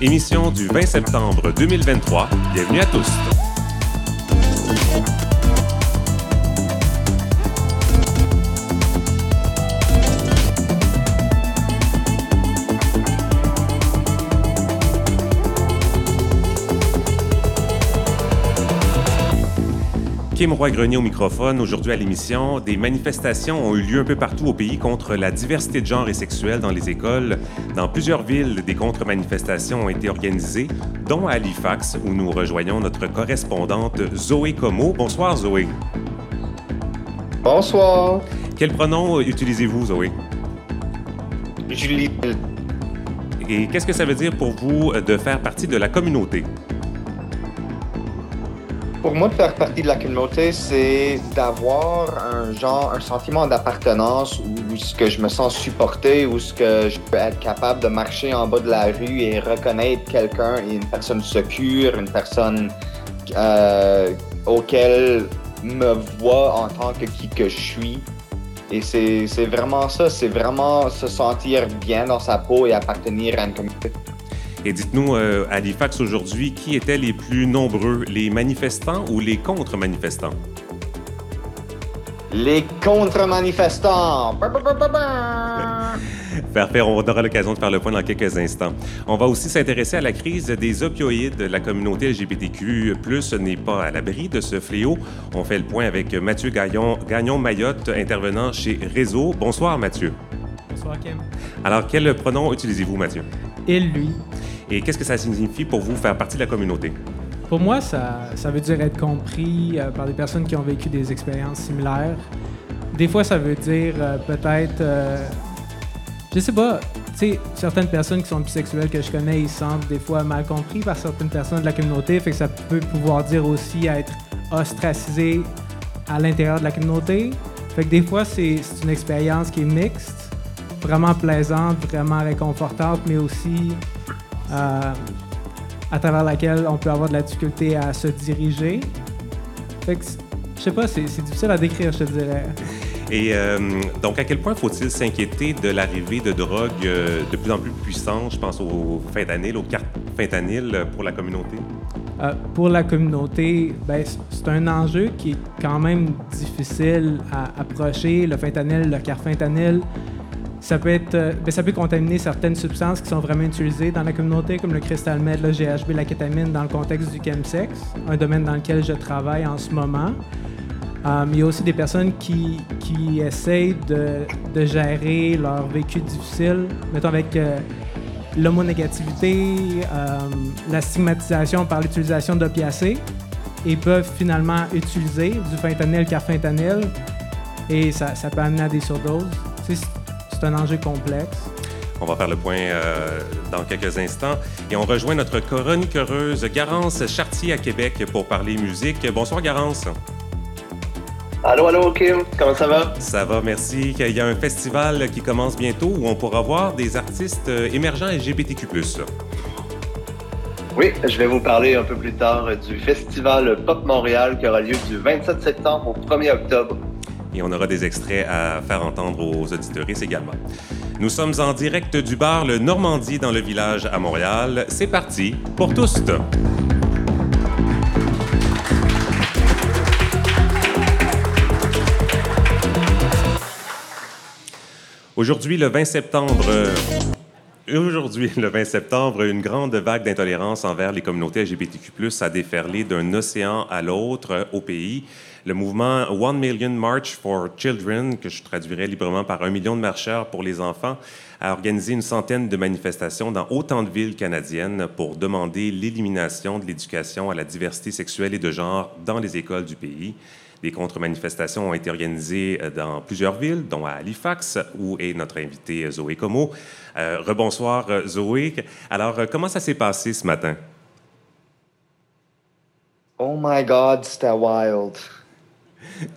émission du 20 septembre 2023. Bienvenue à tous. Kim Roy-Grenier au microphone. Aujourd'hui à l'émission, des manifestations ont eu lieu un peu partout au pays contre la diversité de genre et sexuelle dans les écoles. Dans plusieurs villes, des contre-manifestations ont été organisées, dont à Halifax, où nous rejoignons notre correspondante Zoé Como. Bonsoir Zoé. Bonsoir. Quel pronom utilisez-vous, Zoé? Julie. Et qu'est-ce que ça veut dire pour vous de faire partie de la communauté? Pour moi, de faire partie de la communauté, c'est d'avoir un genre, un sentiment d'appartenance où, ce que je me sens supporté, où ce que je peux être capable de marcher en bas de la rue et reconnaître quelqu'un, une personne secure, une personne euh, auquel me voit en tant que qui que je suis. Et c'est vraiment ça, c'est vraiment se sentir bien dans sa peau et appartenir à une communauté. Et dites-nous, euh, à Halifax aujourd'hui, qui étaient les plus nombreux, les manifestants ou les contre-manifestants? Les contre-manifestants! Parfait, on aura l'occasion de faire le point dans quelques instants. On va aussi s'intéresser à la crise des opioïdes. La communauté LGBTQ n'est pas à l'abri de ce fléau. On fait le point avec Mathieu Gagnon, Gagnon Mayotte, intervenant chez Réseau. Bonsoir, Mathieu. Bonsoir, Kim. Alors, quel pronom utilisez-vous, Mathieu? Il, lui. Et qu'est-ce que ça signifie pour vous faire partie de la communauté? Pour moi, ça, ça veut dire être compris euh, par des personnes qui ont vécu des expériences similaires. Des fois, ça veut dire euh, peut-être, euh, je sais pas, tu sais, certaines personnes qui sont bisexuelles que je connais, ils sentent des fois mal compris par certaines personnes de la communauté, fait que ça peut pouvoir dire aussi être ostracisé à l'intérieur de la communauté. Fait que des fois, c'est une expérience qui est mixte, vraiment plaisante, vraiment réconfortante, mais aussi euh, à travers laquelle on peut avoir de la difficulté à se diriger. Fait que, je sais pas, c'est difficile à décrire, je te dirais. Et euh, donc, à quel point faut-il s'inquiéter de l'arrivée de drogues euh, de plus en plus puissantes, je pense aux fentanyl, aux cartes fentanyl pour la communauté? pour la communauté, ben, c'est un enjeu qui est quand même difficile à approcher. Le fentanyl, le carfentanil, ça peut, être, euh, ben, ça peut contaminer certaines substances qui sont vraiment utilisées dans la communauté, comme le cristal meth, le GHB, la kétamine, dans le contexte du chemsex, un domaine dans lequel je travaille en ce moment. Euh, il y a aussi des personnes qui, qui essayent de, de, gérer leur vécu difficile, mettons avec euh, l'homonégativité, la stigmatisation par l'utilisation d'opiacés, et peuvent finalement utiliser du fentanyl, carfentanyl, et ça, ça peut amener à des surdoses c'est un enjeu complexe. On va faire le point euh, dans quelques instants. Et on rejoint notre chroniqueuse Garance Chartier à Québec pour parler musique. Bonsoir Garance. Allô, allô, Kim. Comment ça va? Ça va, merci. Il y a un festival qui commence bientôt où on pourra voir des artistes euh, émergents LGBTQ+. Oui, je vais vous parler un peu plus tard du festival Pop Montréal qui aura lieu du 27 septembre au 1er octobre et on aura des extraits à faire entendre aux auditoristes également. Nous sommes en direct du bar Le Normandie dans le village à Montréal. C'est parti pour tous. Aujourd'hui, le 20 septembre, Aujourd'hui, le 20 septembre, une grande vague d'intolérance envers les communautés LGBTQ+, a déferlé d'un océan à l'autre au pays. Le mouvement One Million March for Children, que je traduirais librement par un million de marcheurs pour les enfants, a organisé une centaine de manifestations dans autant de villes canadiennes pour demander l'élimination de l'éducation à la diversité sexuelle et de genre dans les écoles du pays. Des contre-manifestations ont été organisées euh, dans plusieurs villes, dont à Halifax, où est notre invitée Zoé Como. Euh, rebonsoir, Zoé. Alors, euh, comment ça s'est passé ce matin? Oh my God, c'était wild.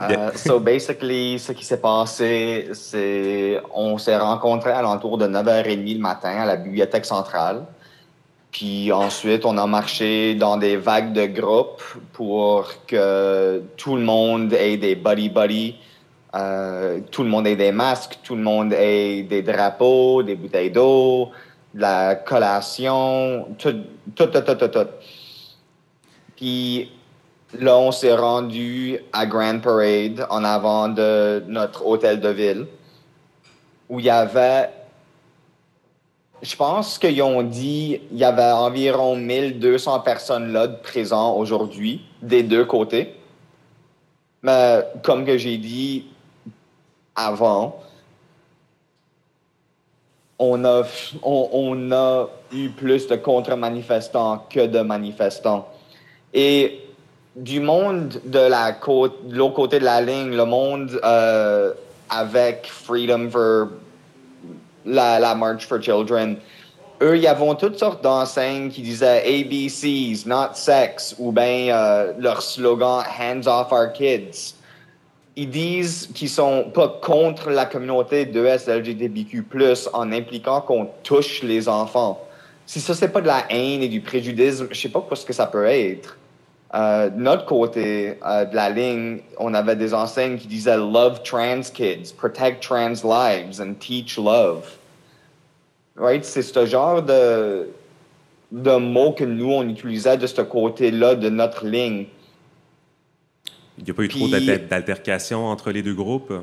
Uh, so basically, ce qui s'est passé, c'est on s'est rencontrés à l'entour de 9h30 le matin à la bibliothèque centrale. Puis ensuite, on a marché dans des vagues de groupes pour que tout le monde ait des buddy-buddy, euh, tout le monde ait des masques, tout le monde ait des drapeaux, des bouteilles d'eau, la collation, tout, tout, tout, tout, tout. Puis là, on s'est rendu à Grand Parade en avant de notre hôtel de ville où il y avait je pense qu'ils ont dit qu'il y avait environ 1200 personnes là présentes aujourd'hui, des deux côtés. Mais comme que j'ai dit avant, on a, on, a eu plus de contre-manifestants que de manifestants. Et du monde de la côte, l'autre côté de la ligne, le monde euh, avec Freedom for la, March for Children, eux, ils avaient toutes sortes d'enseignes qui disaient ABCs, not sex, ou bien euh, leur slogan Hands off our kids. Ils disent qu'ils sont pas contre la communauté de LGBTQ+, en impliquant qu'on touche les enfants. Si ça, c'est pas de la haine et du préjudice, je sais pas ce que ça peut être. Euh, de notre côté euh, de la ligne, on avait des enseignes qui disaient Love trans kids, protect trans lives and teach love. Right? C'est ce genre de, de mots que nous, on utilisait de ce côté-là de notre ligne. Il n'y a pas eu trop d'altercations entre les deux groupes?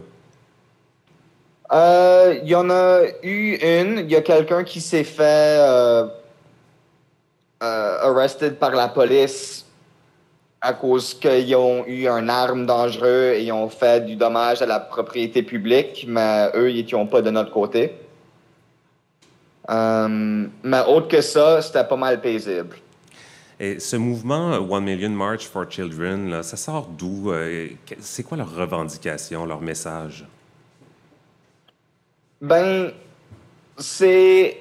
Euh, il y en a eu une. Il y a quelqu'un qui s'est fait arrested par la police à cause qu'ils ont eu une arme dangereuse et ont fait du dommage à la propriété publique, mais eux, ils n'étaient pas de notre côté. Euh, mais autre que ça, c'était pas mal paisible. Et ce mouvement One Million March for Children, ça sort d'où? Euh, c'est quoi leur revendication, leur message? Ben, c'est,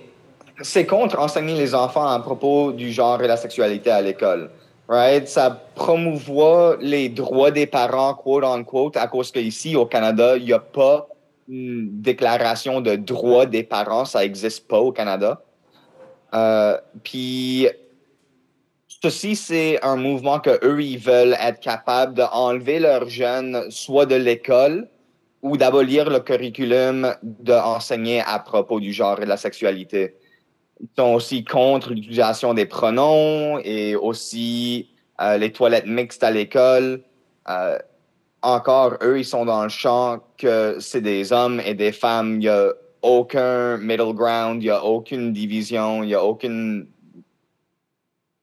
c'est contre enseigner les enfants à propos du genre et la sexualité à l'école right? Ça promouvoit les droits des parents, quote unquote, à cause qu'ici, au Canada, il n'y a pas une déclaration de droits des parents. Ça n'existe pas au Canada. Euh, puis, ceci, c'est un mouvement que eux, ils veulent être capables d'enlever leurs jeunes, soit de l'école, ou d'abolir le curriculum d'enseigner à propos du genre et de la sexualité. Ils sont aussi contre l'utilisation des pronoms et aussi euh, les toilettes mixtes à l'école. Euh, encore, eux, ils sont dans le champ que c'est des hommes et des femmes. Il n'y a aucun middle ground, il n'y a aucune division, il n'y a aucune.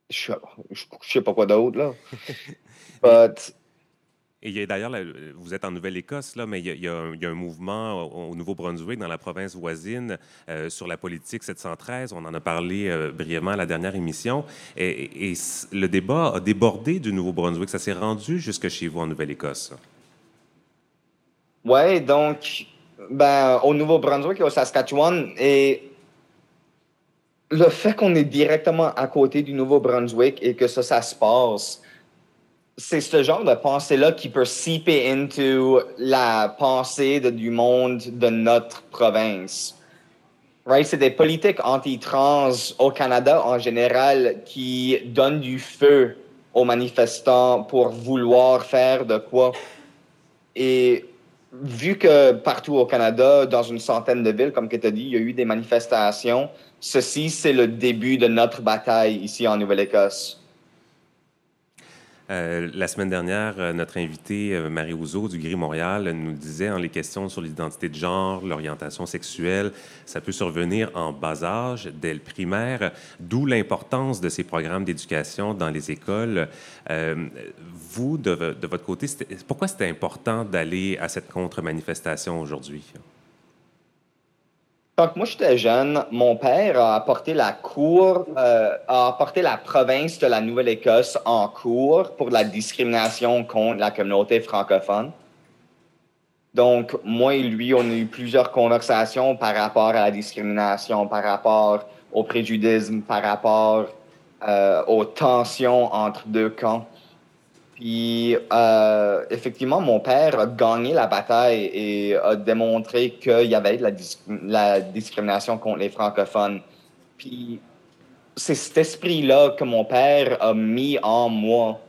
Je ne sais pas quoi d'autre, là. But et d'ailleurs, vous êtes en Nouvelle-Écosse, là, mais il y, a, un, mouvement au, Nouveau-Brunswick, dans la province voisine, euh, sur la politique 713. On en a parlé euh, brièvement à la dernière émission. Et, le débat a débordé du Nouveau-Brunswick. Ça s'est rendu jusque chez vous en Nouvelle-Écosse. Oui, donc, ben, au Nouveau-Brunswick et au Saskatchewan, et le fait qu'on est directement à côté du Nouveau-Brunswick et que ça, ça se passe, c'est ce genre de pensée-là qui peut seeper into la pensée du monde de notre province. Right? C'est des politiques anti-trans au Canada en général qui donnent du feu aux manifestants pour vouloir faire de quoi. Et vu que partout au Canada, dans une centaine de villes, comme tu as dit, il y a eu des manifestations, ceci, c'est le début de notre bataille ici en Nouvelle-Écosse. Euh, la semaine dernière, euh, notre invitée euh, Marie Ouzo du Gris Montréal nous disait en les questions sur l'identité de genre, l'orientation sexuelle, ça peut survenir en bas âge, dès le primaire, d'où l'importance de ces programmes d'éducation dans les écoles. vous, de, votre côté, pourquoi c'était important d'aller à cette contre-manifestation aujourd'hui? Quand moi j'étais jeune, mon père a apporté la cour, euh, a apporté la province de la Nouvelle-Écosse en cours pour la discrimination contre la communauté francophone. Donc, moi et lui, on a eu plusieurs conversations par rapport à la discrimination, par rapport au préjudice, par rapport euh, aux tensions entre deux camps. Puis, euh, effectivement, mon père a gagné la bataille et a démontré qu'il y avait de la, discrimination contre les francophones. Puis, c'est cet esprit-là que mon père a mis en moi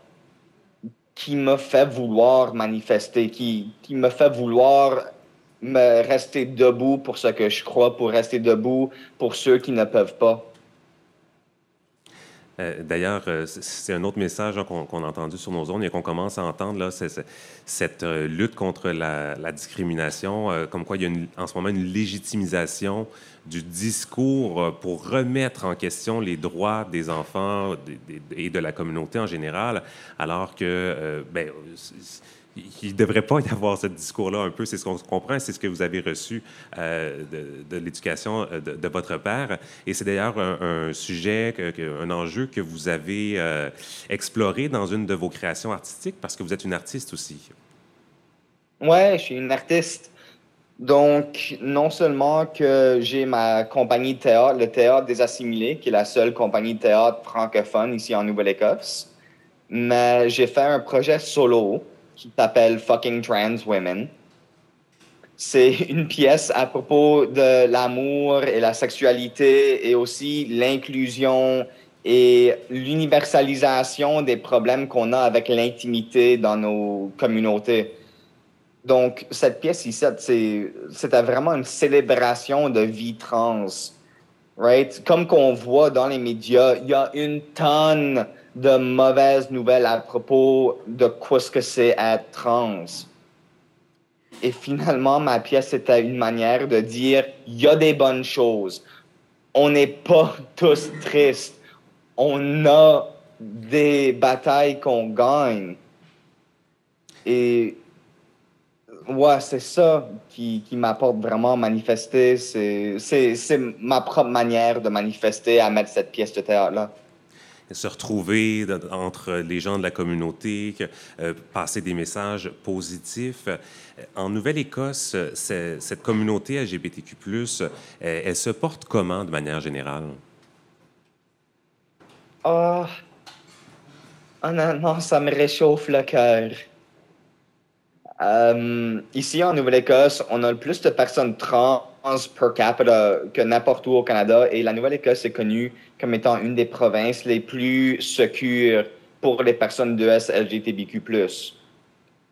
qui me fait vouloir manifester, qui, qui me fait vouloir me rester debout pour ce que je crois, pour rester debout pour ceux qui ne peuvent pas. Euh, d'ailleurs, euh, c'est un autre message hein, qu'on a entendu sur nos zones et qu'on commence à entendre, là, cette euh, lutte contre la, discrimination, comme quoi il y a en ce moment une légitimisation du discours pour remettre en question les droits des enfants et de la communauté en général, alors que ben, il ne devrait pas y avoir ce discours-là un peu. C'est ce qu'on comprend, c'est ce que vous avez reçu euh, de, l'éducation euh, de, votre père. Et c'est d'ailleurs un, sujet, un enjeu que vous avez euh, exploré dans une de vos créations artistiques parce que vous êtes une artiste aussi. Ouais, je suis une artiste. Donc, non seulement que j'ai ma compagnie de théâtre, le Théâtre des Assimilés, qui est la seule compagnie de théâtre francophone ici en Nouvelle-Écosse, mais j'ai fait un projet solo qui s'appelle Fucking Trans Women. C'est une pièce à propos de l'amour et la sexualité et aussi l'inclusion et l'universalisation des problèmes qu'on a avec l'intimité dans nos communautés. Donc, cette pièce ici, c'était vraiment une célébration de vie trans. Right? Comme qu'on voit dans les médias, il y a une tonne de mauvaises nouvelles à propos de quoi ce que c'est être trans. Et finalement, ma pièce était une manière de dire, il y a des bonnes choses. On n'est pas tous tristes. On a des batailles qu'on gagne. Et ouais, c'est ça qui, qui m'apporte vraiment à manifester. C'est ma propre manière de manifester à mettre cette pièce de théâtre-là se retrouver entre les gens de la communauté, euh, passer des messages positifs. En Nouvelle-Écosse, cette communauté LGBTQ+, elle, elle, se porte comment de manière générale? Ah, oh, honnêtement, ça me réchauffe le cœur. Euh, ici, en Nouvelle-Écosse, on a le plus de personnes trans per capita que n'importe où au Canada. Et la Nouvelle-Écosse est connue comme étant une des provinces les plus secures pour les personnes de LGBTQ+.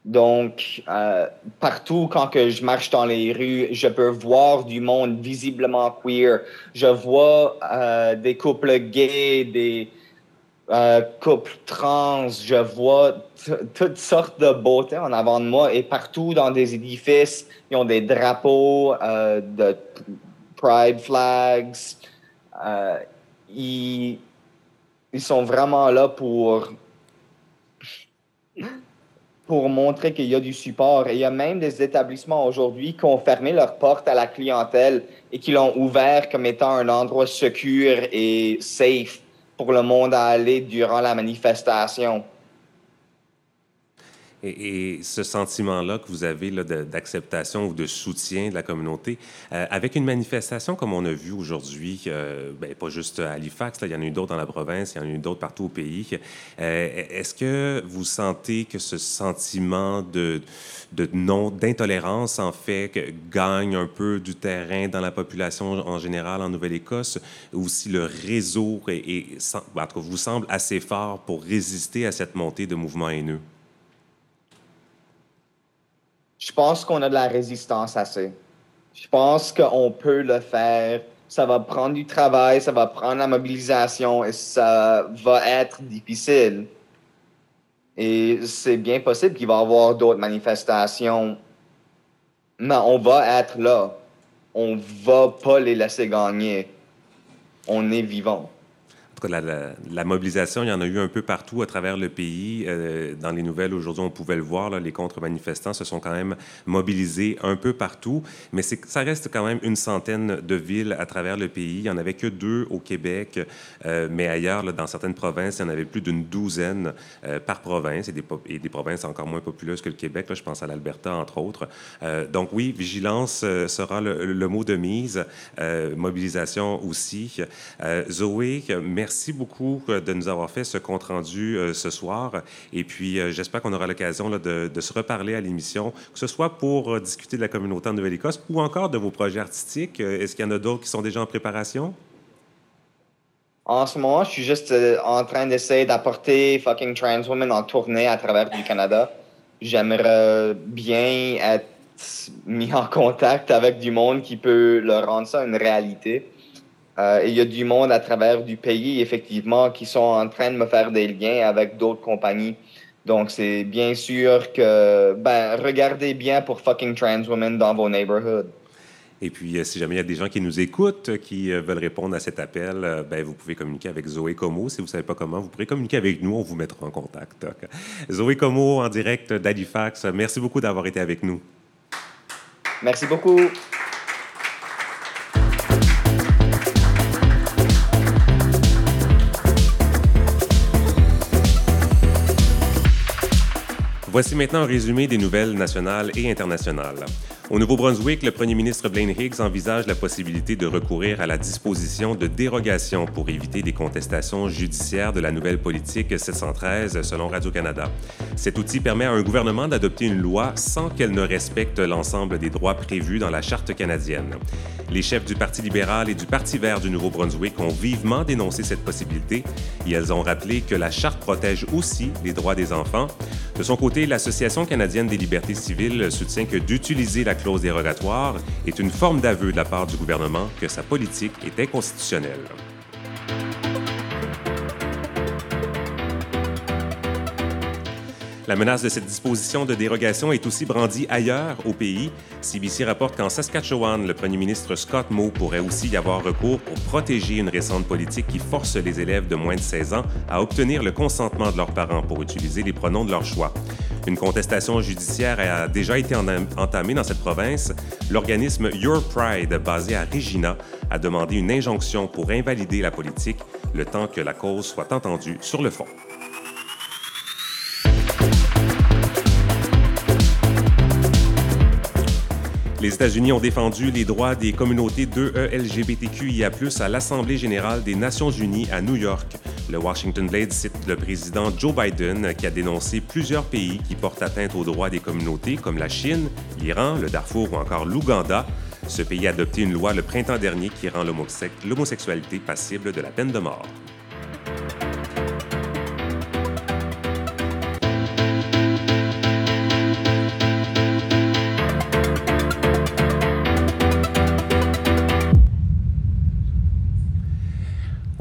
Donc, euh, partout quand que je marche dans les rues, je peux voir du monde visiblement queer. Je vois euh, des couples gays, des euh, couple trans, je vois toutes sortes de beautés en avant de moi et partout dans des édifices, ils ont des drapeaux euh, de pride flags. Euh, ils, ils sont vraiment là pour pour montrer qu'il y a du support. Et il y a même des établissements aujourd'hui qui ont fermé leurs portes à la clientèle et qui l'ont ouvert comme étant un endroit secure et safe pour le monde à aller durant la manifestation. Et, ce sentiment-là que vous avez d'acceptation ou de soutien de la communauté, euh, avec une manifestation comme on a vu aujourd'hui, euh, ben, pas juste à Halifax, il y en a eu d'autres dans la province, il y en a eu d'autres partout au pays. Euh, est-ce que vous sentez que ce sentiment de, non d'intolérance en fait gagne un peu du terrain dans la population en général en Nouvelle-Écosse, ou si le réseau vous semble assez fort pour résister à cette montée de mouvements haineux? Je pense qu'on a de la résistance assez. Je pense qu'on peut le faire. Ça va prendre du travail, ça va prendre la mobilisation et ça va être difficile. Et c'est bien possible qu'il va y avoir d'autres manifestations. Mais on va être là. On va pas les laisser gagner. On est vivant la, mobilisation, il y en a eu un peu partout à travers le pays. Euh, dans les nouvelles aujourd'hui, on pouvait le voir, les contre-manifestants se sont quand même mobilisés un peu partout, mais ça reste quand même une centaine de villes à travers le pays. Il n'y en avait que deux au Québec, euh, mais ailleurs, dans certaines provinces, il y en avait plus d'une douzaine euh, par province, et des, provinces encore moins populeuses que le Québec. Là, je pense à l'Alberta, entre autres. donc oui, vigilance sera le, le, mot de mise, mobilisation aussi. Zoé, merci merci beaucoup euh, de nous avoir fait ce compte-rendu euh, ce soir. Et puis, euh, j'espère qu'on aura l'occasion de, se reparler à l'émission, que ce soit pour discuter de la communauté en Nouvelle-Écosse ou encore de vos projets artistiques. Est-ce qu'il y en a d'autres qui sont déjà en préparation? En ce moment, je suis juste en train d'essayer d'apporter fucking trans women en tournée à travers du Canada. J'aimerais bien être mis en contact avec du monde qui peut leur rendre ça une réalité. Euh, il y a du monde à travers du pays, effectivement, qui sont en train de me faire des liens avec d'autres compagnies. Donc, c'est bien sûr que, ben, regardez bien pour fucking trans women dans vos neighborhoods. Et puis, euh, si jamais il y a des gens qui nous écoutent, qui euh, veulent répondre à cet appel, ben, vous pouvez communiquer avec Zoé Como. Si vous ne savez pas comment, vous pourrez communiquer avec nous. On vous mettra en contact. Zoé Como, en direct d'Halifax. Merci beaucoup d'avoir été avec nous. Merci beaucoup. Voici maintenant un résumé des nouvelles nationales et internationales. Au Nouveau-Brunswick, le premier ministre Blaine Higgs envisage la possibilité de recourir à la disposition de dérogation pour éviter des contestations judiciaires de la nouvelle politique 713 selon Radio-Canada. Cet outil permet à un gouvernement d'adopter une loi sans qu'elle ne respecte l'ensemble des droits prévus dans la Charte canadienne. Les chefs du Parti libéral et du Parti vert du Nouveau-Brunswick ont vivement dénoncé cette possibilité et elles ont rappelé que la Charte protège aussi les droits des enfants. De son côté, l'Association canadienne des libertés civiles soutient que d'utiliser la clause dérogatoire est une forme d'aveu de la part du gouvernement que sa politique est inconstitutionnelle. La menace de cette disposition de dérogation est aussi brandie ailleurs au pays. CBC rapporte qu'en Saskatchewan, le premier ministre Scott Moe pourrait aussi y avoir recours pour protéger une récente politique qui force les élèves de moins de 16 ans à obtenir le consentement de leurs parents pour utiliser les pronoms de leur choix. Une contestation judiciaire a déjà été entamée dans cette province. L'organisme Your Pride, basé à Regina, a demandé une injonction pour invalider la politique le temps que la cause soit entendue sur le fond. Les États-Unis ont défendu les droits des communautés 2E LGBTQIA+, à l'Assemblée générale des Nations unies à New York. Le Washington Blade cite le président Joe Biden qui a dénoncé plusieurs pays qui portent atteinte aux droits des communautés comme la Chine, l'Iran, le Darfour ou encore l'Ouganda. Ce pays a adopté une loi le printemps dernier qui rend l'homosexualité passible de la peine de mort.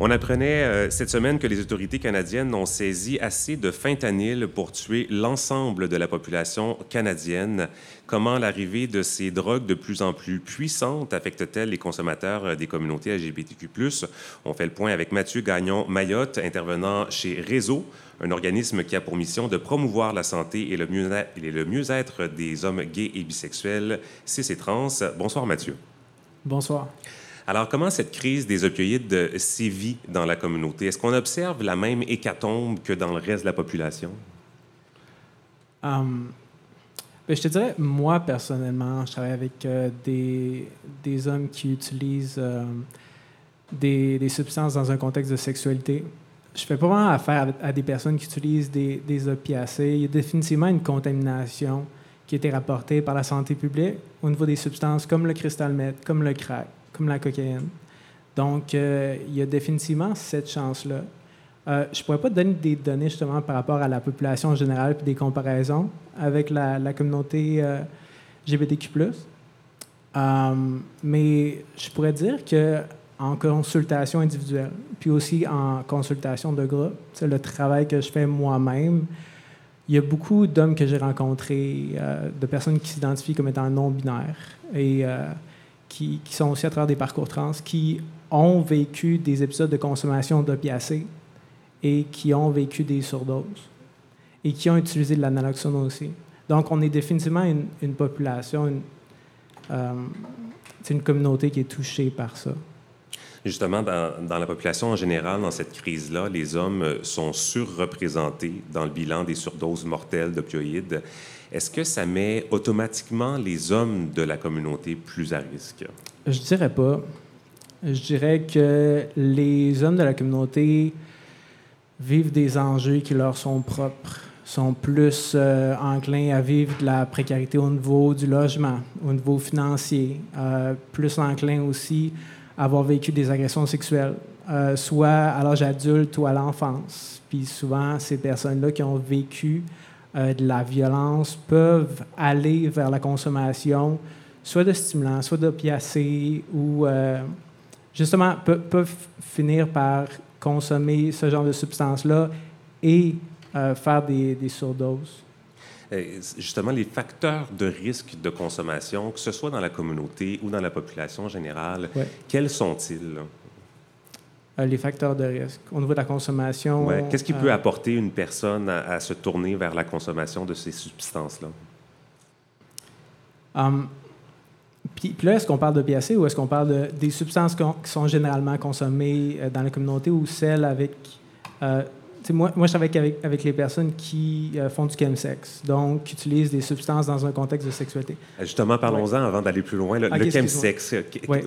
On apprenait euh, cette semaine que les autorités canadiennes ont saisi assez de fentanyl pour tuer l'ensemble de la population canadienne. Comment l'arrivée de ces drogues de plus en plus puissantes affecte-t-elle les consommateurs euh, des communautés LGBTQ+. On fait le point avec Mathieu Gagnon-Mayotte, intervenant chez Réseau, un organisme qui a pour mission de promouvoir la santé et le mieux-être des hommes gays et bisexuels, cis et trans. Bonsoir Mathieu. Bonsoir. Alors, comment cette crise des opioïdes sévit dans la communauté? Est-ce qu'on observe la même hécatombe que dans le reste de la population? Um, ben, je te dirais, moi, personnellement, je travaille avec euh, des, hommes qui utilisent euh, des, substances dans un contexte de sexualité. Je fais pas vraiment affaire à, des personnes qui utilisent des, des opiacés. Il y a définitivement une contamination qui a été rapportée par la santé publique au niveau des substances comme le cristal meth, comme le crack comme la cocaïne. Donc, euh, il y a définitivement cette chance-là. Euh, je ne pourrais pas donner des données justement par rapport à la population en général puis des comparaisons avec la, communauté euh, LGBTQ+. mais je pourrais dire que en consultation individuelle, puis aussi en consultation de groupe, c'est le travail que je fais moi-même. Il y a beaucoup d'hommes que j'ai rencontrés, de personnes qui s'identifient comme étant non-binaires. Et qui, sont aussi à travers des parcours trans, qui ont vécu des épisodes de consommation d'opiacés et qui ont vécu des surdoses et qui ont utilisé de la naloxone aussi. Donc, on est définitivement une, population, une, euh, une communauté qui est touchée par ça. Justement, dans, la population en général, dans cette crise-là, les hommes sont surreprésentés dans le bilan des surdoses mortelles d'opioïdes. Est-ce que ça met automatiquement les hommes de la communauté plus à risque? Je dirais pas. Je dirais que les hommes de la communauté vivent des enjeux qui leur sont propres, sont plus euh, enclins à vivre de la précarité au niveau du logement, au niveau financier, euh, plus enclins aussi avoir vécu des agressions sexuelles, euh, soit à l'âge adulte ou à l'enfance. Puis souvent, ces personnes-là qui ont vécu de la violence peuvent aller vers la consommation soit de stimulants, soit d'opiacés ou justement peuvent finir par consommer ce genre de substances-là et faire des surdoses. Justement, les facteurs de risque de consommation, que ce soit dans la communauté ou dans la population générale, quels sont-ils? Euh, les facteurs de risque au niveau de la consommation. Qu'est-ce qui peut euh, apporter une personne à, se tourner vers la consommation de ces substances-là? Um, puis, là, est-ce qu'on parle de PAC ou est-ce qu'on parle de, des substances qui sont généralement consommées euh, dans la communauté ou celles avec moi, moi, je travaille avec, avec les personnes qui euh, font du chemsex, donc qui utilisent des substances dans un contexte de sexualité. Euh, justement, parlons-en avant d'aller plus loin. Le, chemsex, euh,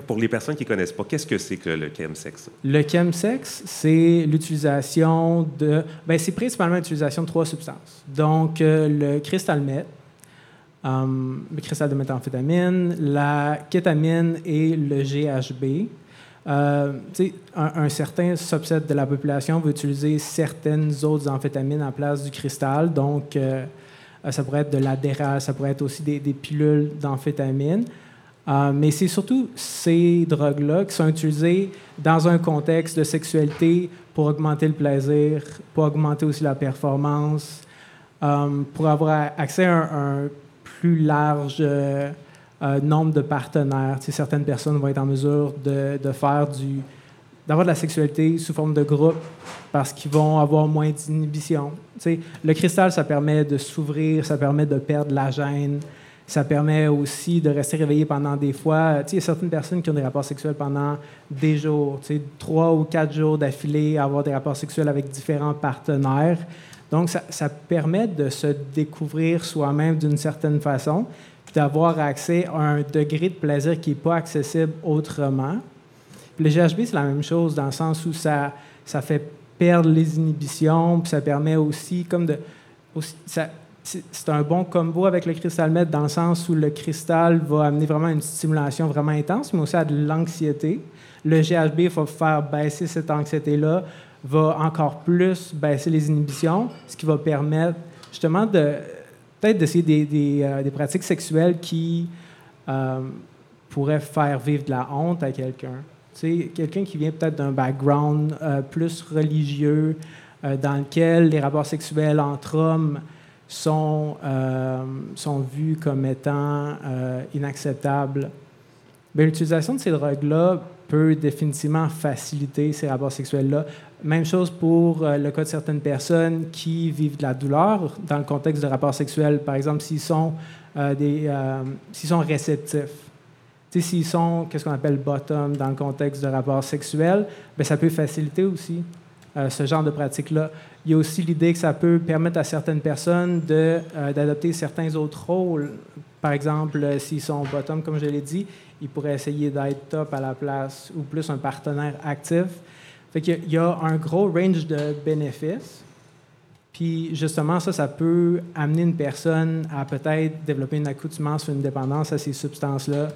pour les personnes qui ne connaissent pas, qu'est-ce que c'est que le chemsex? Le chemsex, c'est l'utilisation de... Bien, c'est principalement l'utilisation de trois substances. Donc, le cristal meth, le cristal de méthamphétamine, la kétamine et le GHB. Euh, un, un, certain subset de la population va utiliser certaines autres amphétamines en place du cristal. Donc, euh, euh, ça pourrait être de l'adhéral, ça pourrait être aussi des, pilules d'amphétamine. mais c'est surtout ces drogues-là qui sont utilisées dans un contexte de sexualité pour augmenter le plaisir, pour augmenter aussi la performance, pour avoir accès à un plus large euh, nombre de partenaires. certaines personnes vont être en mesure de, faire d'avoir de la sexualité sous forme de groupe parce qu'ils vont avoir moins d'inhibition. Le cristal, ça permet de s'ouvrir, ça permet de perdre la gêne, ça permet aussi de rester réveillé pendant des fois. Il y a certaines personnes qui ont des rapports sexuels pendant des jours, trois ou quatre jours d'affilée, avoir des rapports sexuels avec différents partenaires. Donc, ça permet de se découvrir soi-même d'une certaine façon d'avoir accès à un degré de plaisir qui n'est pas accessible autrement. le GHB, c'est la même chose dans le sens où ça, ça fait perdre les inhibitions, puis ça permet aussi comme de... c'est un bon combo avec le cristal meth dans le sens où le cristal va amener vraiment une stimulation vraiment intense, mais aussi à de l'anxiété. Le GHB va faire baisser cette anxiété-là, va encore plus baisser les inhibitions, ce qui va permettre justement de, peut-être d'essayer des, euh, des, pratiques sexuelles qui euh, pourraient faire vivre de la honte à quelqu'un. Quelqu'un qui vient peut-être d'un background euh, plus religieux, dans lequel les rapports sexuels entre hommes sont, sont vus comme étant inacceptables. L'utilisation de ces drogues-là peut définitivement faciliter ces rapports sexuels-là. Même chose pour euh, le cas de certaines personnes qui vivent de la douleur dans le contexte de rapports sexuels. Par exemple, s'ils sont, euh, euh, sont réceptifs. S'ils sont, qu'est-ce qu'on appelle bottom dans le contexte de rapports sexuels, bien, ça peut faciliter aussi ce genre de pratique-là. Il y a aussi l'idée que ça peut permettre à certaines personnes de, d'adopter certains autres rôles. Par exemple, s'ils sont bottom, comme je l'ai dit, ils pourraient essayer d'être top à la place ou plus un partenaire actif. Fait qu'il y a un gros range de bénéfices. Puis justement, ça, ça peut amener une personne à peut-être développer une accoutumance ou une dépendance à ces substances-là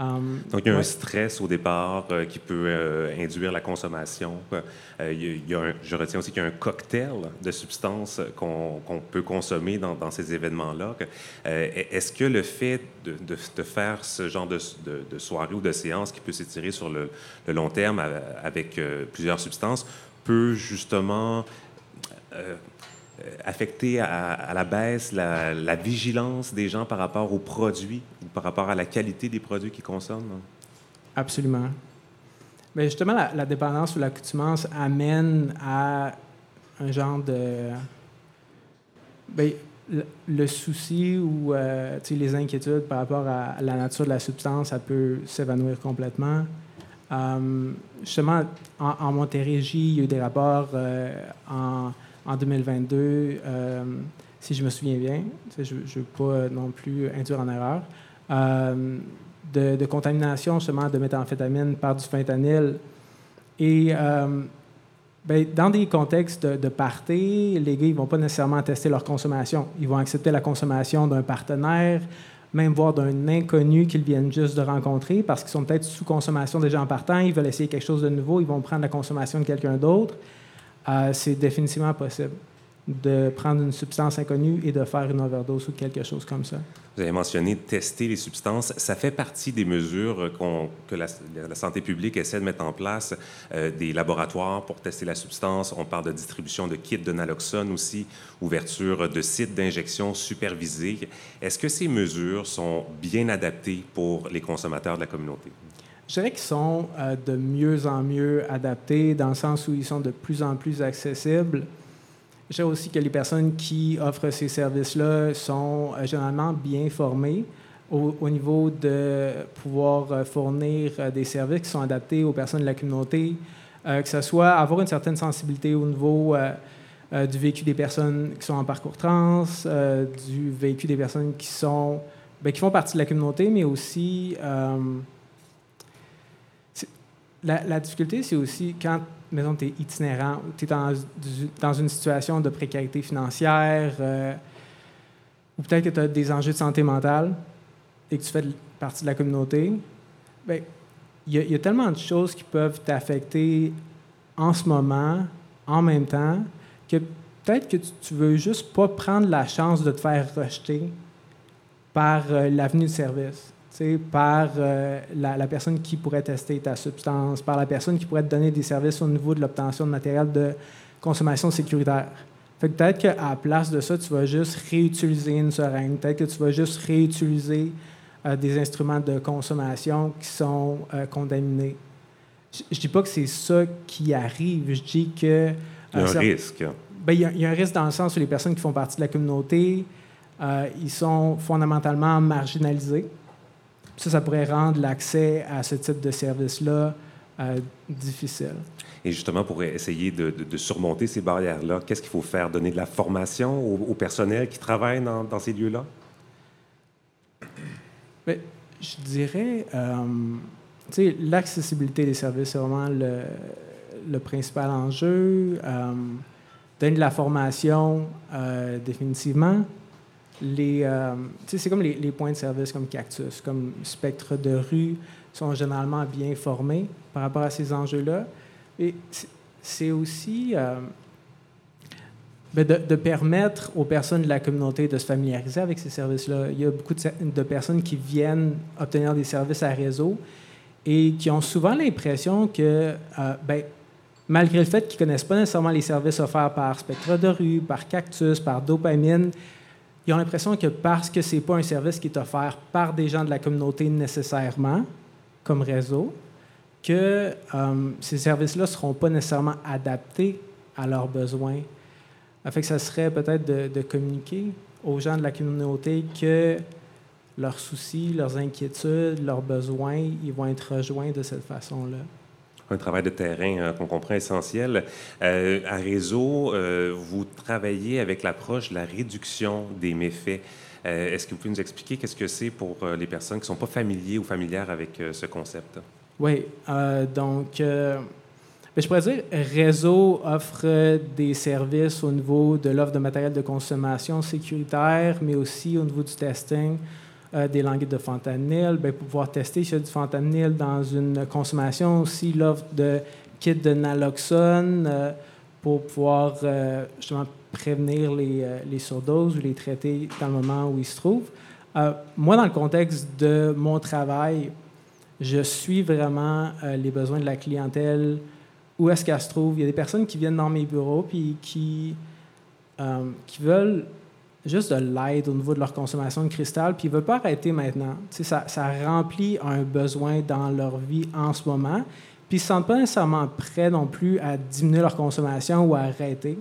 Um, Donc, il y a un stress au départ euh, qui peut euh, induire la consommation. Euh, il y a, je retiens aussi qu'il y a un cocktail de substances qu'on peut consommer dans, ces événements-là. Est-ce que le fait de, de, faire ce genre de, de, soirée ou de séance qui peut s'étirer sur le, le, long terme avec plusieurs substances peut justement affecter à, la baisse la, vigilance des gens par rapport aux produits, par rapport à la qualité des produits qu'ils consomment? Absolument. Mais justement, la, dépendance ou l'accoutumance amène à un genre de... Bien, le, souci ou euh, les inquiétudes par rapport à la nature de la substance, ça peut s'évanouir complètement. Euh, justement, en, Montérégie, il y a eu des rapports en en 2022, euh, si je me souviens bien, je ne veux pas non plus induire en erreur, euh, de, contamination justement de méthamphétamine par du fentanyl. Et euh, ben, dans des contextes de, de les gars ne vont pas nécessairement tester leur consommation. Ils vont accepter la consommation d'un partenaire, même voire d'un inconnu qu'ils viennent juste de rencontrer parce qu'ils sont peut-être sous consommation déjà en partant, ils veulent essayer quelque chose de nouveau, ils vont prendre la consommation de quelqu'un d'autre. Euh, c'est définitivement possible. de prendre une substance inconnue et de faire une overdose ou quelque chose comme ça. Vous avez mentionné tester les substances. Ça fait partie des mesures que la, santé publique essaie de mettre en place, euh, des laboratoires pour tester la substance. On parle de distribution de kits de naloxone aussi, ouverture de sites d'injection supervisés. Est-ce que ces mesures sont bien adaptées pour les consommateurs de la communauté? Je dirais qu'ils sont euh, de mieux en mieux adaptés dans le sens où ils sont de plus en plus accessibles. Je dirais aussi que les personnes qui offrent ces services-là sont euh, généralement bien formées au, niveau de pouvoir euh, fournir des services qui sont adaptés aux personnes de la communauté, que ce soit avoir une certaine sensibilité au niveau du vécu des personnes qui sont en parcours trans, du vécu des personnes qui sont ben, qui font partie de la communauté, mais aussi la, difficulté, c'est aussi quand, maison, tu es itinérant, tu es dans, une situation de précarité financière, euh, ou peut-être que tu as des enjeux de santé mentale et que tu fais partie de la communauté, ben, il y, a tellement de choses qui peuvent t'affecter en ce moment, en même temps, que peut-être que tu, ne veux juste pas prendre la chance de te faire rejeter par euh, l'avenue de service par euh, la, personne qui pourrait tester ta substance, par la personne qui pourrait te donner des services au niveau de l'obtention de matériel de consommation sécuritaire. Fait que peut-être qu'à la place de ça, tu vas juste réutiliser une seringue, peut-être que tu vas juste réutiliser euh, des instruments de consommation qui sont euh, contaminés. Je ne dis pas que c'est ça qui arrive, je dis que... il y a un risque. Ben, il, y a, un risque dans le sens où les personnes qui font partie de la communauté, ils sont fondamentalement marginalisés. Ça, ça pourrait rendre l'accès à ce type de service-là euh, difficile. Et justement, pour essayer de, surmonter ces barrières-là, qu'est-ce qu'il faut faire? Donner de la formation au, personnel qui travaille dans, ces lieux-là? Je dirais, euh, sais, l'accessibilité des services, c'est vraiment le, le, principal enjeu. Euh, donner de la formation, euh, définitivement les, euh, c'est comme les, points de service comme Cactus, comme Spectre de rue, sont généralement bien formés par rapport à ces enjeux-là. Et c'est aussi euh, ben, de, permettre aux personnes de la communauté de se familiariser avec ces services-là. Il y a beaucoup de, personnes qui viennent obtenir des services à réseau et qui ont souvent l'impression que, euh, ben, malgré le fait qu'ils ne connaissent pas nécessairement les services offerts par Spectre de rue, par Cactus, par Dopamine, ils ont l'impression que parce que ce n'est pas un service qui est offert par des gens de la communauté nécessairement, comme réseau, que euh, ces services-là ne seront pas nécessairement adaptés à leurs besoins. Fait que ça serait peut-être de, communiquer aux gens de la communauté que leurs soucis, leurs inquiétudes, leurs besoins, ils vont être rejoints de cette façon-là un travail de terrain euh, qu'on comprend essentiel. Euh, à Réseau, euh, vous travaillez avec l'approche de la réduction des méfaits. Est-ce que vous pouvez nous expliquer qu'est-ce que c'est pour les personnes qui ne sont pas familiers ou familières avec ce concept? Oui, donc, ben, je pourrais dire, Réseau offre des services au niveau de l'offre de matériel de consommation sécuritaire, mais aussi au niveau du testing, euh, des languettes de fentanyl, bien, pour pouvoir tester s'il y a du fentanyl dans une consommation, aussi l'offre de kits de naloxone euh, pour pouvoir euh, justement prévenir les, les, surdoses ou les traiter dans le moment où ils se trouvent. moi, dans le contexte de mon travail, je suis vraiment les besoins de la clientèle, où est-ce qu'elle se trouve. Il y a des personnes qui viennent dans mes bureaux puis qui, qui veulent juste de l'aide au niveau de leur consommation de cristal, puis ils ne veulent pas arrêter maintenant. Ça, ça remplit un besoin dans leur vie en ce moment, puis ils ne se sentent pas nécessairement prêts non plus à diminuer leur consommation ou à arrêter.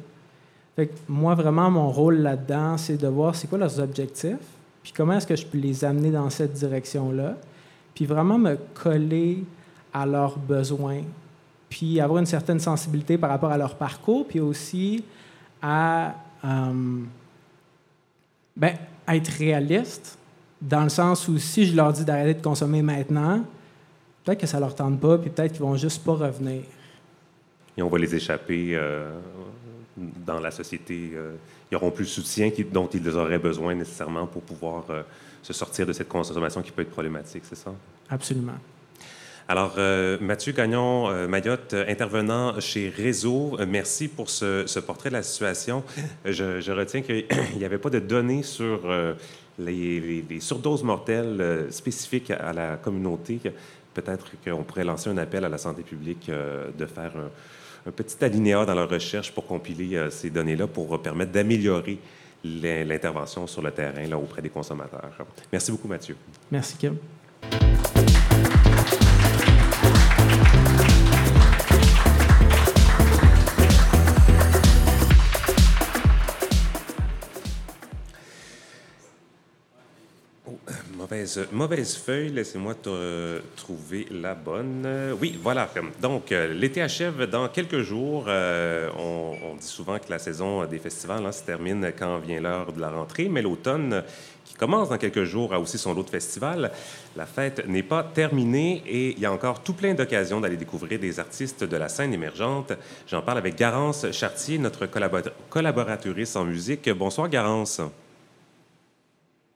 Fait moi, vraiment, mon rôle là-dedans, c'est de voir c'est quoi leurs objectifs, puis comment est-ce que je peux les amener dans cette direction-là, puis vraiment me coller à leurs besoins, puis avoir une certaine sensibilité par rapport à leur parcours, puis aussi à... Euh, ben, être réaliste, dans le sens où si je leur dis d'arrêter de consommer maintenant, peut-être que ça leur tente pas, puis peut-être qu'ils vont juste pas revenir. Et on va les échapper euh, dans la société. Euh, ils n'auront plus le soutien dont ils auraient besoin nécessairement pour pouvoir euh, se sortir de cette consommation qui peut être problématique, c'est ça? Absolument. Alors, euh, Mathieu Gagnon, euh, Mayotte, euh, intervenant chez Réseau, merci pour ce, portrait de la situation. Je, retiens qu'il n'y avait pas de données sur les, surdoses mortelles spécifiques à la communauté. Peut-être qu'on pourrait lancer un appel à la santé publique de faire un, petit alinéa dans leur recherche pour compiler ces données-là pour permettre d'améliorer l'intervention sur le terrain là, auprès des consommateurs. Merci beaucoup, Mathieu. Merci, Kim. Mauvaise, feuille, laissez-moi trouver la bonne. Oui, voilà. Donc, euh, l'été achève dans quelques jours. Euh, on, dit souvent que la saison des festivals hein, se termine quand vient l'heure de la rentrée, mais l'automne, qui commence dans quelques jours, a aussi son lot de festivals. La fête n'est pas terminée et il y a encore tout plein d'occasions d'aller découvrir des artistes de la scène émergente. J'en parle avec Garance Chartier, notre collaboratrice en musique. Bonsoir, Garance.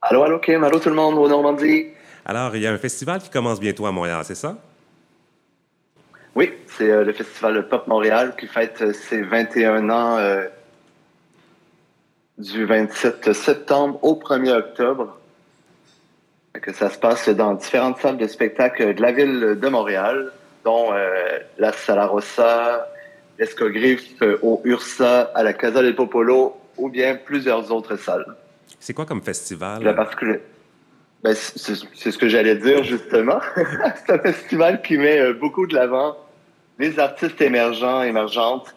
Allô, allô, Kim. Allô, tout le monde au Normandie. Alors, il y a un festival qui commence bientôt à Montréal, c'est ça? Oui, c'est euh, le Festival Pop Montréal qui fête euh, ses 21 ans euh, du 27 septembre au 1er octobre. Que ça se passe dans différentes salles de spectacle de la ville de Montréal, dont la Sala Rossa, l'Escogriffe, au Ursa, à la Casa del Popolo ou bien plusieurs autres salles. C'est quoi comme festival? Ben, c'est ce que j'allais dire, justement. c'est un festival qui met euh, beaucoup de l'avant les artistes émergents, émergentes.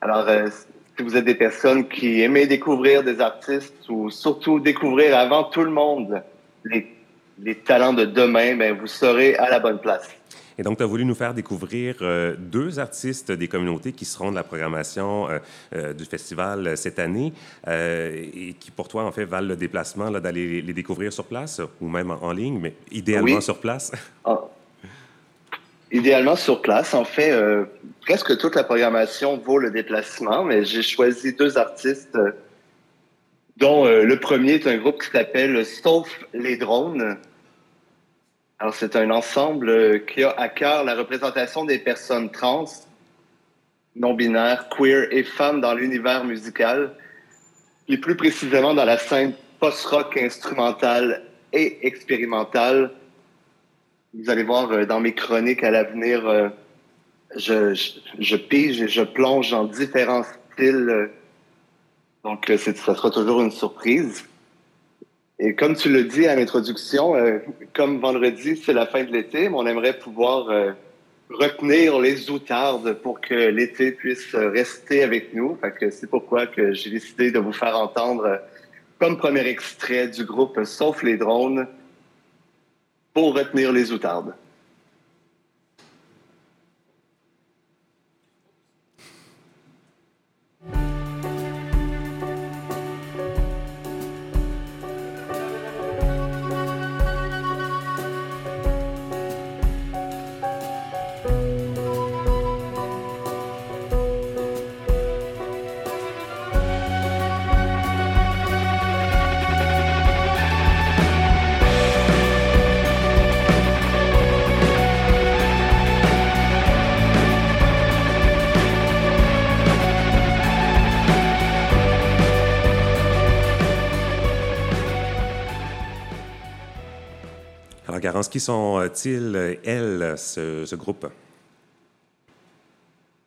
Alors, euh, si vous êtes des personnes qui aimez découvrir des artistes ou surtout découvrir avant tout le monde les, les talents de demain, ben, vous serez à la bonne place. Et donc, tu as voulu nous faire découvrir euh, deux artistes des communautés qui seront de la programmation euh, euh, du festival cette année et qui, pour toi, en fait, valent le déplacement d'aller les découvrir sur place ou même en, ligne, mais idéalement sur place? Ah. Idéalement sur place. En fait, presque toute la programmation vaut le déplacement, mais j'ai choisi deux artistes dont le premier est un groupe qui s'appelle Sauf les drones. Alors, c'est un ensemble euh, qui a à cœur la représentation des personnes trans, non-binaires, queer et femmes dans l'univers musical, et plus précisément dans la scène post-rock instrumentale et expérimentale. Vous allez voir euh, dans mes chroniques à l'avenir, euh, je, je, je, pige et je plonge dans différents styles. Donc, ça sera toujours une surprise. Et comme tu le dis à l'introduction, euh, comme vendredi, c'est la fin de l'été, mais on aimerait pouvoir euh, retenir les outardes pour que l'été puisse rester avec nous. C'est pourquoi j'ai décidé de vous faire entendre euh, comme premier extrait du groupe Sauf les drones pour retenir les outardes. Qui sont-ils, elles, ce, groupe?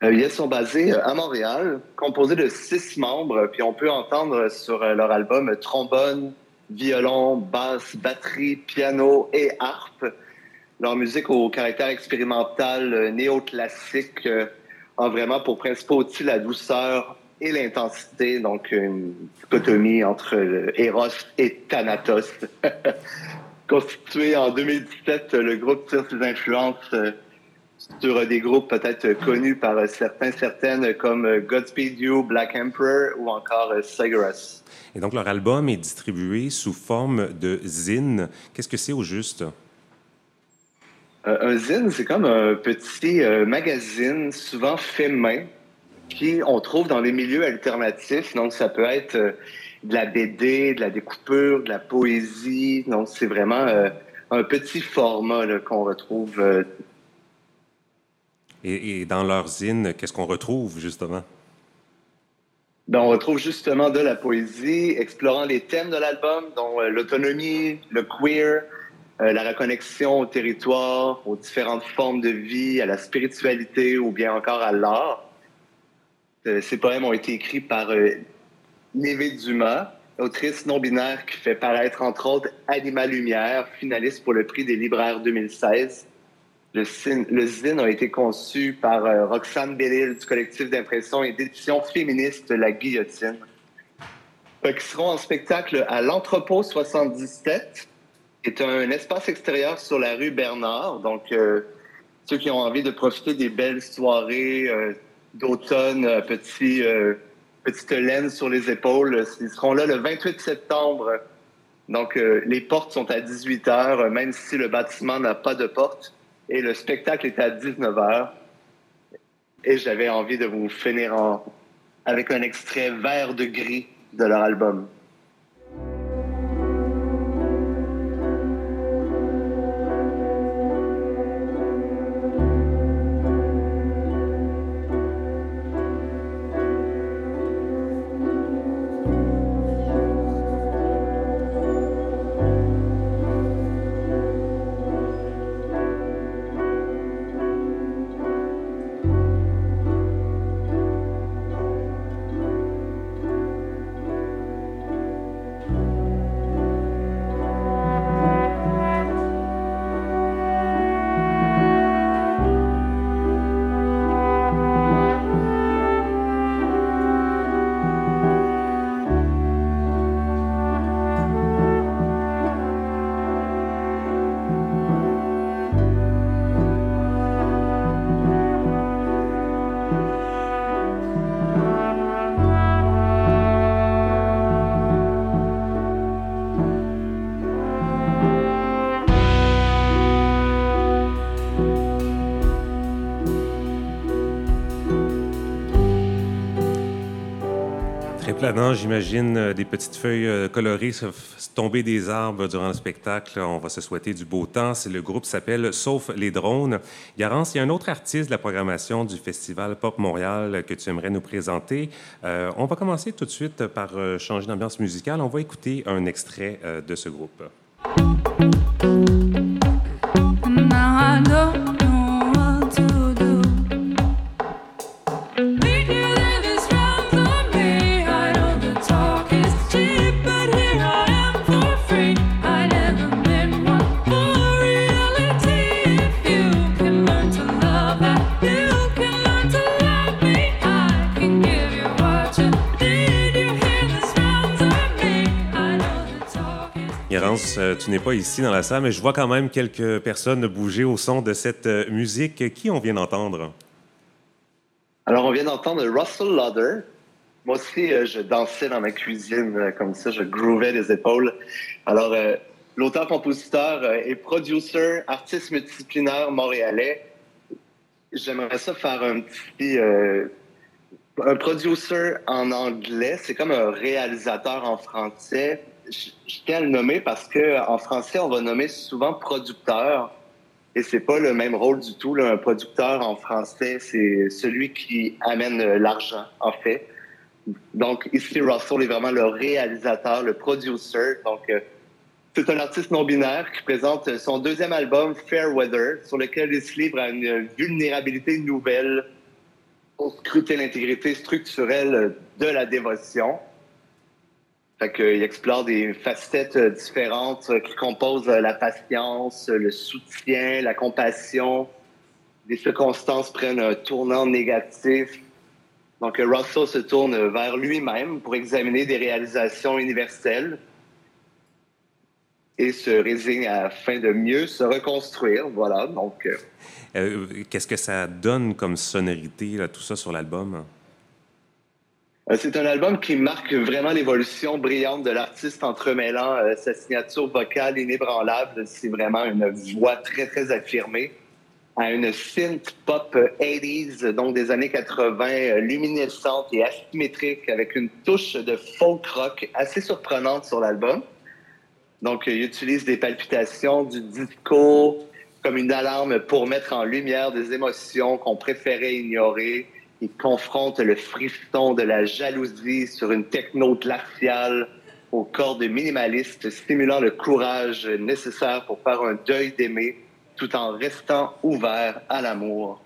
Euh, ils sont basés euh, à Montréal, composés de six membres, puis on peut entendre sur euh, leur album trombone, violon, basse, batterie, piano et harpe. Leur musique au caractère expérimental, néoclassique, a vraiment pour principal outil la douceur et l'intensité, donc une dichotomie entre Eros et Thanatos. constitué en 2017, le groupe tire ses influences euh, sur des groupes peut-être connus par certains, certaines comme Godspeed You, Black Emperor ou encore Cigarettes. Et donc leur album est distribué sous forme de zine. Qu'est-ce que c'est au juste? Euh, un zine, c'est comme un petit euh, magazine, souvent fait main, qui on trouve dans les milieux alternatifs. Donc ça peut être de la BD, de la découpure, de la poésie. Donc, c'est vraiment euh, un petit format qu'on retrouve euh, Et, dans leur zine, qu'est-ce qu'on retrouve justement? Ben, on retrouve justement de la poésie, explorant les thèmes de l'album, dont euh, l'autonomie, le queer, la reconnexion au territoire, aux différentes formes de vie, à la spiritualité ou bien encore à l'art. Ces poèmes ont été écrits par euh, Dumas, autrice non-binaire qui fait paraître entre autres Anima Lumière, finaliste pour le prix des libraires 2016. Le, zine a été conçu par euh, Roxane Bellil du collectif d'impression et d'édition féministe La Guillotine. Ils seront en spectacle à l'Entrepôt 77, qui est un espace extérieur sur la rue Bernard. Donc, euh, ceux qui ont envie de profiter des belles soirées euh, d'automne, petit, petite laine sur les épaules, ils seront là le 28 septembre. Donc, les portes sont à 18 h, même si le bâtiment n'a pas de porte. Et le spectacle est à 19h. Et j'avais envie de vous finir avec un extrait vert de gris de leur album. J'imagine euh, des petites feuilles euh, colorées tomber des arbres durant le spectacle. On va se souhaiter du beau temps. Le groupe s'appelle Sauf les drones. Garance, il y a un autre artiste de la programmation du Festival Pop Montréal que tu aimerais nous présenter. Euh, on va commencer tout de suite par changer d'ambiance musicale. On va écouter un extrait de ce groupe. Euh, tu n'es pas ici dans la salle, mais je vois quand même quelques personnes bouger au son de cette euh, musique. Qui on vient d'entendre? Alors, on vient d'entendre Russell Lauder. Moi aussi, euh, je dansais dans ma cuisine comme ça, je groovais les épaules. Alors, l'auteur-compositeur et producer, artiste multidisciplinaire montréalais. J'aimerais ça faire un petit... un producer en anglais, c'est comme un réalisateur en français je, tiens à le nommer parce que en français, on va nommer souvent producteur. Et c'est pas le même rôle du tout. Un producteur en français, c'est celui qui amène l'argent, en fait. Donc ici, Russell est vraiment le réalisateur, le producer. Donc euh, c'est un artiste non-binaire qui présente son deuxième album, Fair Weather, sur lequel il se livre à une vulnérabilité nouvelle pour scruter l'intégrité structurelle de la dévotion. Fait qu'il explore des facettes euh, différentes euh, qui composent euh, la patience, le soutien, la compassion. Des circonstances prennent un tournant négatif. Donc, Russell se tourne vers lui-même pour examiner des réalisations universelles et se résigne afin de mieux se reconstruire. Voilà, donc... Qu'est-ce que ça donne comme sonorité, tout ça, sur l'album? Euh, c'est un album qui marque vraiment l'évolution brillante de l'artiste entremêlant euh, sa signature vocale inébranlable. C'est vraiment une voix très, très affirmée à une synth pop 80s, donc des années 80, euh, luminescente et asymétrique, avec une touche de folk rock assez surprenante sur l'album. Donc, il utilise des palpitations, du disco, comme une alarme pour mettre en lumière des émotions qu'on préférait ignorer. Il confronte le frisson de la jalousie sur une techno glaciale au corps de minimaliste, stimulant le courage nécessaire pour faire un deuil d'aimer tout en restant ouvert à l'amour.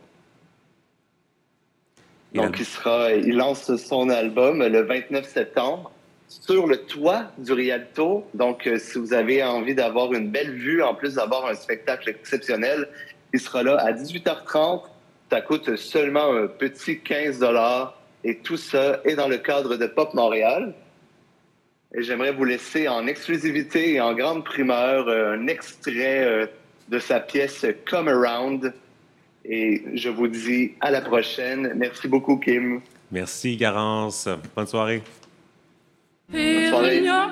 Donc, il, sera, il lance son album le 29 septembre sur le toit du Rialto. Donc, euh, si vous avez envie d'avoir une belle vue, en plus d'avoir un spectacle exceptionnel, il sera là à 18h30. Ça coûte seulement un petit 15 dollars et tout ça est dans le cadre de Pop Montréal. Et j'aimerais vous laisser en exclusivité et en grande primeur euh, un extrait euh, de sa pièce Come Around. Et je vous dis à la prochaine. Merci beaucoup, Kim. Merci, Garance. Bonne soirée. Feeling your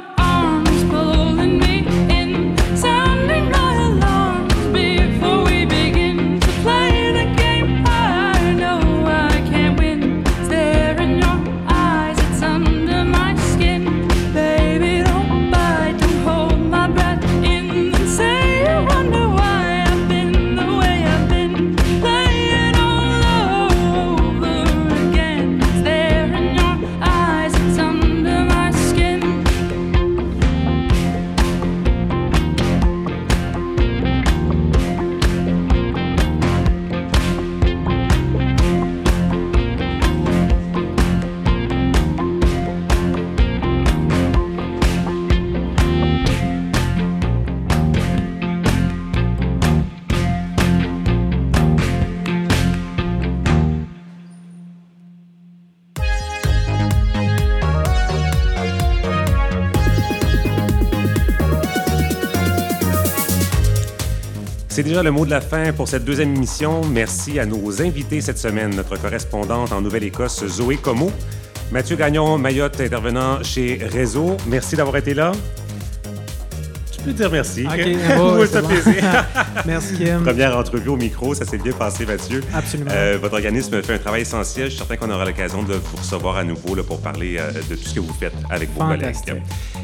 C'est déjà le mot de la fin pour cette deuxième émission. Merci à nos invités cette semaine, notre correspondante en Nouvelle-Écosse, Zoé Como, Mathieu Gagnon, Mayotte, intervenant chez Réseau. Merci d'avoir été là. Tu peux dire merci. OK, Oui, ça c'est bon. plaisir. Merci, Kim. Première entrevue au micro, ça s'est bien passé, Mathieu. Absolument. Euh, votre organisme fait un travail essentiel. Je suis certain qu'on aura l'occasion de vous recevoir à nouveau là, pour parler euh, de tout ce que vous faites avec vos collègues.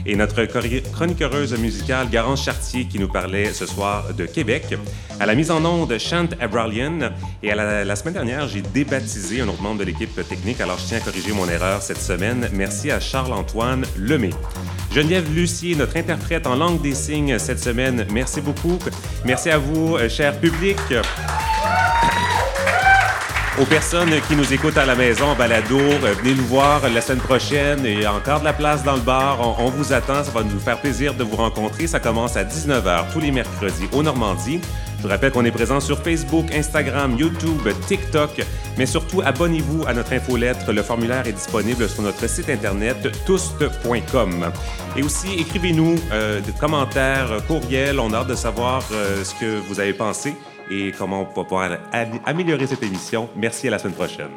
Et notre chroniqueuse musicale, Garance Chartier, qui nous parlait ce soir de Québec. À la mise en onde, Chant Abralian. Et à la, la semaine dernière, j'ai débaptisé un autre membre de l'équipe technique, alors je tiens à corriger mon erreur cette semaine. Merci à Charles-Antoine Lemay. Geneviève Lucier, notre interprète en langue des cette semaine. Merci beaucoup. Merci à vous, euh, cher public. Aux personnes qui nous écoutent à la maison en balado, euh, venez nous voir la semaine prochaine. Il y a encore de la place dans le bar. On, vous attend. Ça va nous faire plaisir de vous rencontrer. Ça commence à 19h tous les mercredis au Normandie. Je vous rappelle qu'on est présent sur Facebook, Instagram, YouTube, TikTok. Mais surtout, abonnez-vous à notre infolettre. Le formulaire est disponible sur notre site internet toust.com. Et aussi, écrivez-nous euh, des commentaires, euh, courriels. On a hâte de savoir ce que vous avez pensé et comment on va pouvoir améliorer cette émission. Merci à la semaine prochaine.